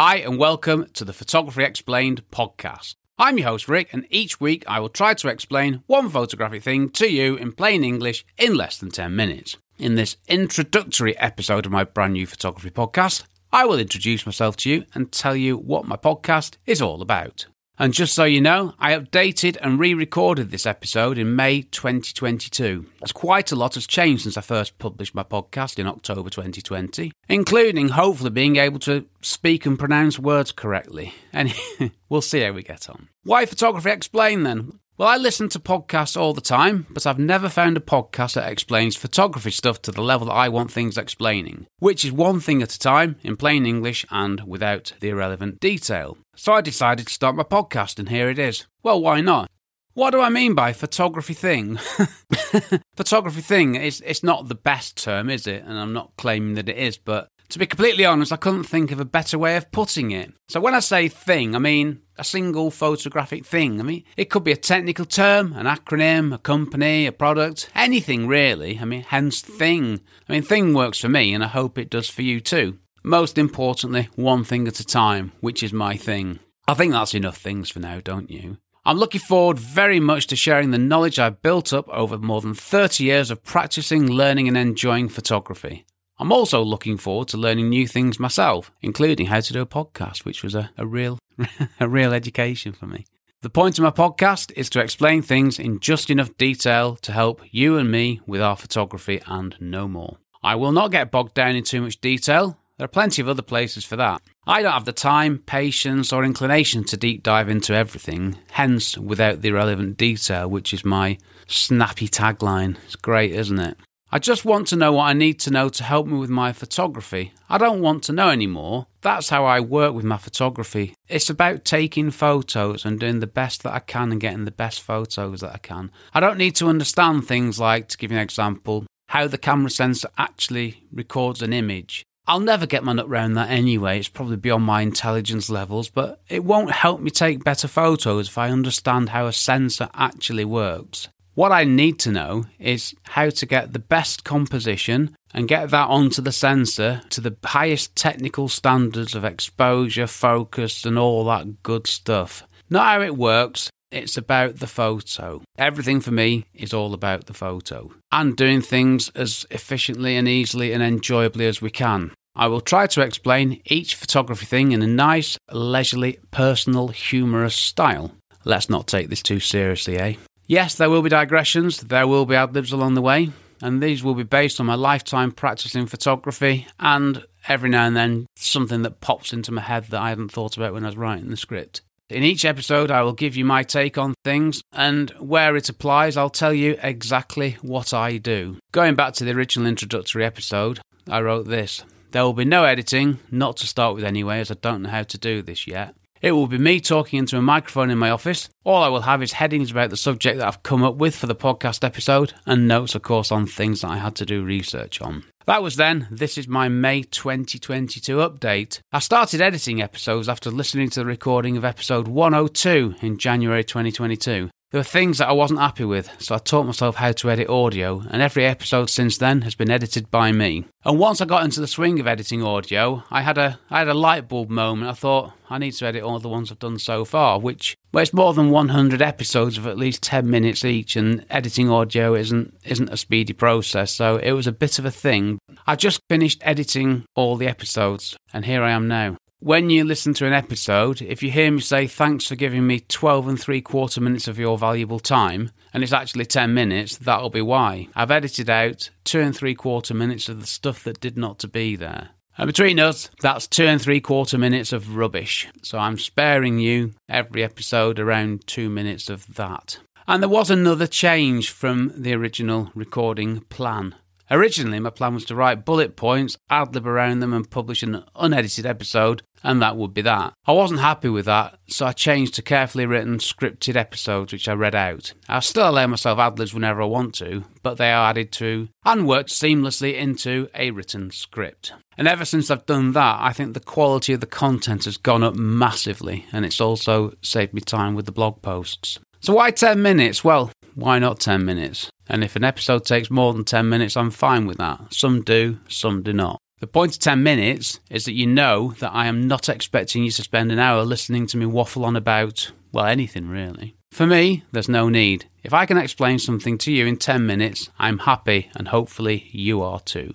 Hi, and welcome to the Photography Explained podcast. I'm your host, Rick, and each week I will try to explain one photographic thing to you in plain English in less than 10 minutes. In this introductory episode of my brand new photography podcast, I will introduce myself to you and tell you what my podcast is all about. And just so you know, I updated and re recorded this episode in May 2022. As quite a lot has changed since I first published my podcast in October 2020, including hopefully being able to speak and pronounce words correctly. And we'll see how we get on. Why Photography Explained then? Well, I listen to podcasts all the time, but I've never found a podcast that explains photography stuff to the level that I want things explaining, which is one thing at a time, in plain English and without the irrelevant detail. So I decided to start my podcast, and here it is. Well, why not? What do I mean by photography thing? photography thing is it's not the best term, is it? And I'm not claiming that it is, but to be completely honest, I couldn't think of a better way of putting it. So when I say thing, I mean a single photographic thing. I mean, it could be a technical term, an acronym, a company, a product, anything really. I mean, hence thing. I mean, thing works for me, and I hope it does for you too. Most importantly, one thing at a time, which is my thing. I think that's enough things for now, don't you? I'm looking forward very much to sharing the knowledge I've built up over more than 30 years of practicing, learning, and enjoying photography. I'm also looking forward to learning new things myself, including how to do a podcast, which was a, a real a real education for me. The point of my podcast is to explain things in just enough detail to help you and me with our photography and no more. I will not get bogged down in too much detail. There are plenty of other places for that. I don't have the time, patience, or inclination to deep dive into everything, hence, without the relevant detail, which is my snappy tagline. It's great, isn't it? I just want to know what I need to know to help me with my photography. I don't want to know anymore. That's how I work with my photography. It's about taking photos and doing the best that I can and getting the best photos that I can. I don't need to understand things like, to give you an example, how the camera sensor actually records an image. I'll never get my nut round that anyway. It's probably beyond my intelligence levels, but it won't help me take better photos if I understand how a sensor actually works. What I need to know is how to get the best composition and get that onto the sensor to the highest technical standards of exposure, focus, and all that good stuff. Not how it works, it's about the photo. Everything for me is all about the photo and doing things as efficiently and easily and enjoyably as we can. I will try to explain each photography thing in a nice, leisurely, personal, humorous style. Let's not take this too seriously, eh? Yes, there will be digressions, there will be ad libs along the way, and these will be based on my lifetime practice in photography and every now and then something that pops into my head that I hadn't thought about when I was writing the script. In each episode, I will give you my take on things, and where it applies, I'll tell you exactly what I do. Going back to the original introductory episode, I wrote this There will be no editing, not to start with anyway, as I don't know how to do this yet. It will be me talking into a microphone in my office. All I will have is headings about the subject that I've come up with for the podcast episode, and notes, of course, on things that I had to do research on. That was then. This is my May 2022 update. I started editing episodes after listening to the recording of episode 102 in January 2022. There were things that I wasn't happy with, so I taught myself how to edit audio, and every episode since then has been edited by me. And once I got into the swing of editing audio, I had a I had a light bulb moment. I thought I need to edit all the ones I've done so far, which well, it's more than 100 episodes of at least 10 minutes each, and editing audio isn't isn't a speedy process, so it was a bit of a thing. I just finished editing all the episodes, and here I am now when you listen to an episode, if you hear me say, Thanks for giving me 12 and three quarter minutes of your valuable time, and it's actually 10 minutes, that'll be why. I've edited out two and three quarter minutes of the stuff that did not to be there. And between us, that's two and three quarter minutes of rubbish. So I'm sparing you every episode around two minutes of that. And there was another change from the original recording plan. Originally, my plan was to write bullet points, ad lib around them, and publish an unedited episode, and that would be that. I wasn't happy with that, so I changed to carefully written, scripted episodes which I read out. I still allow myself ad libs whenever I want to, but they are added to and worked seamlessly into a written script. And ever since I've done that, I think the quality of the content has gone up massively, and it's also saved me time with the blog posts. So, why 10 minutes? Well, why not 10 minutes? And if an episode takes more than 10 minutes, I'm fine with that. Some do, some do not. The point of 10 minutes is that you know that I am not expecting you to spend an hour listening to me waffle on about, well, anything really. For me, there's no need. If I can explain something to you in 10 minutes, I'm happy and hopefully you are too.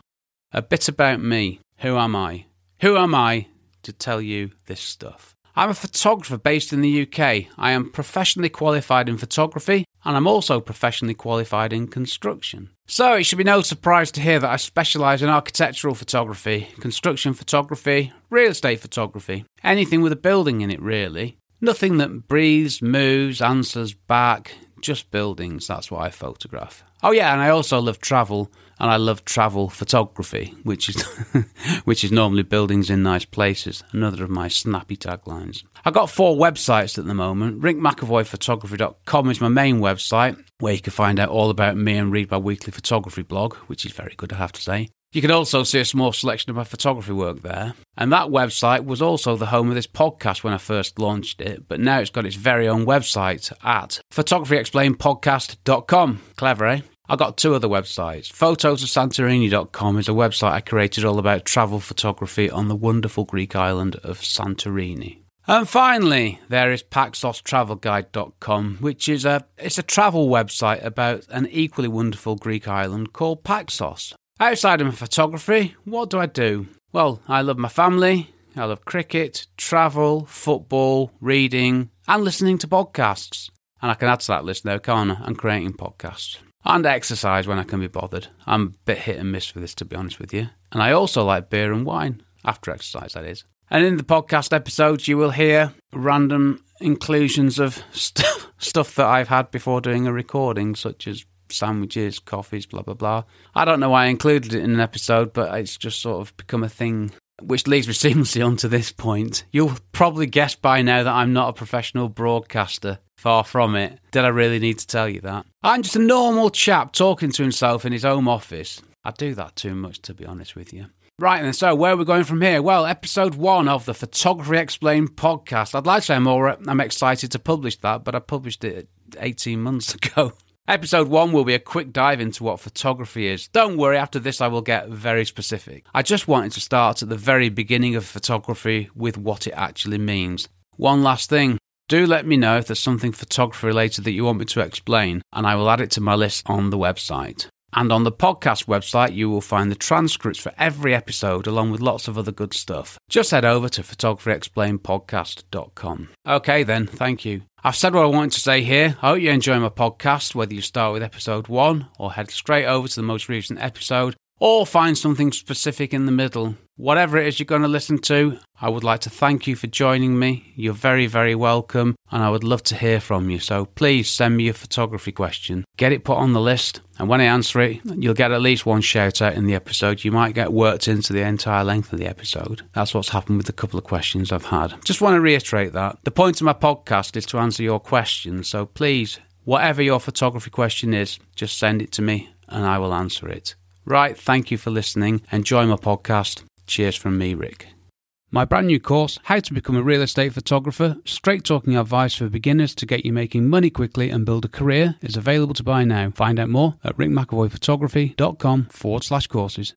A bit about me. Who am I? Who am I to tell you this stuff? I'm a photographer based in the UK. I am professionally qualified in photography and I'm also professionally qualified in construction. So it should be no surprise to hear that I specialise in architectural photography, construction photography, real estate photography, anything with a building in it really. Nothing that breathes, moves, answers back, just buildings. That's what I photograph. Oh yeah, and I also love travel and I love travel photography, which is which is normally buildings in nice places. Another of my snappy taglines. I've got four websites at the moment. rickmcavoyphotography.com is my main website, where you can find out all about me and read my weekly photography blog, which is very good, I have to say. You can also see a small selection of my photography work there. And that website was also the home of this podcast when I first launched it, but now it's got its very own website at photographyexplainedpodcast.com. Clever, eh? I got two other websites. Photosofsantorini.com is a website I created all about travel photography on the wonderful Greek island of Santorini. And finally, there is PaxosTravelGuide.com, which is a it's a travel website about an equally wonderful Greek island called Paxos. Outside of my photography, what do I do? Well, I love my family, I love cricket, travel, football, reading, and listening to podcasts. And I can add to that list now, can't I? And creating podcasts and exercise when I can be bothered. I'm a bit hit and miss for this, to be honest with you. And I also like beer and wine, after exercise, that is. And in the podcast episodes, you will hear random inclusions of st- stuff that I've had before doing a recording, such as sandwiches, coffees, blah, blah, blah. I don't know why I included it in an episode, but it's just sort of become a thing. Which leads me seamlessly on to this point. You'll probably guess by now that I'm not a professional broadcaster. Far from it. Did I really need to tell you that? I'm just a normal chap talking to himself in his home office. I do that too much, to be honest with you. Right then, so where are we going from here? Well, episode one of the Photography Explained podcast. I'd like to say more. I'm excited to publish that, but I published it 18 months ago. Episode 1 will be a quick dive into what photography is. Don't worry, after this I will get very specific. I just wanted to start at the very beginning of photography with what it actually means. One last thing do let me know if there's something photography related that you want me to explain, and I will add it to my list on the website. And on the podcast website, you will find the transcripts for every episode along with lots of other good stuff. Just head over to photographyexplainedpodcast.com. Okay, then, thank you. I've said what I wanted to say here. I hope you enjoy my podcast, whether you start with episode one or head straight over to the most recent episode or find something specific in the middle. Whatever it is you're going to listen to, I would like to thank you for joining me. You're very, very welcome, and I would love to hear from you. So please send me your photography question, get it put on the list, and when I answer it, you'll get at least one shout out in the episode. You might get worked into the entire length of the episode. That's what's happened with a couple of questions I've had. Just want to reiterate that. The point of my podcast is to answer your questions, so please, whatever your photography question is, just send it to me and I will answer it. Right, thank you for listening. Enjoy my podcast. Cheers from me, Rick. My brand new course, How to Become a Real Estate Photographer, straight talking advice for beginners to get you making money quickly and build a career, is available to buy now. Find out more at rickmcavoyphotography.com forward slash courses.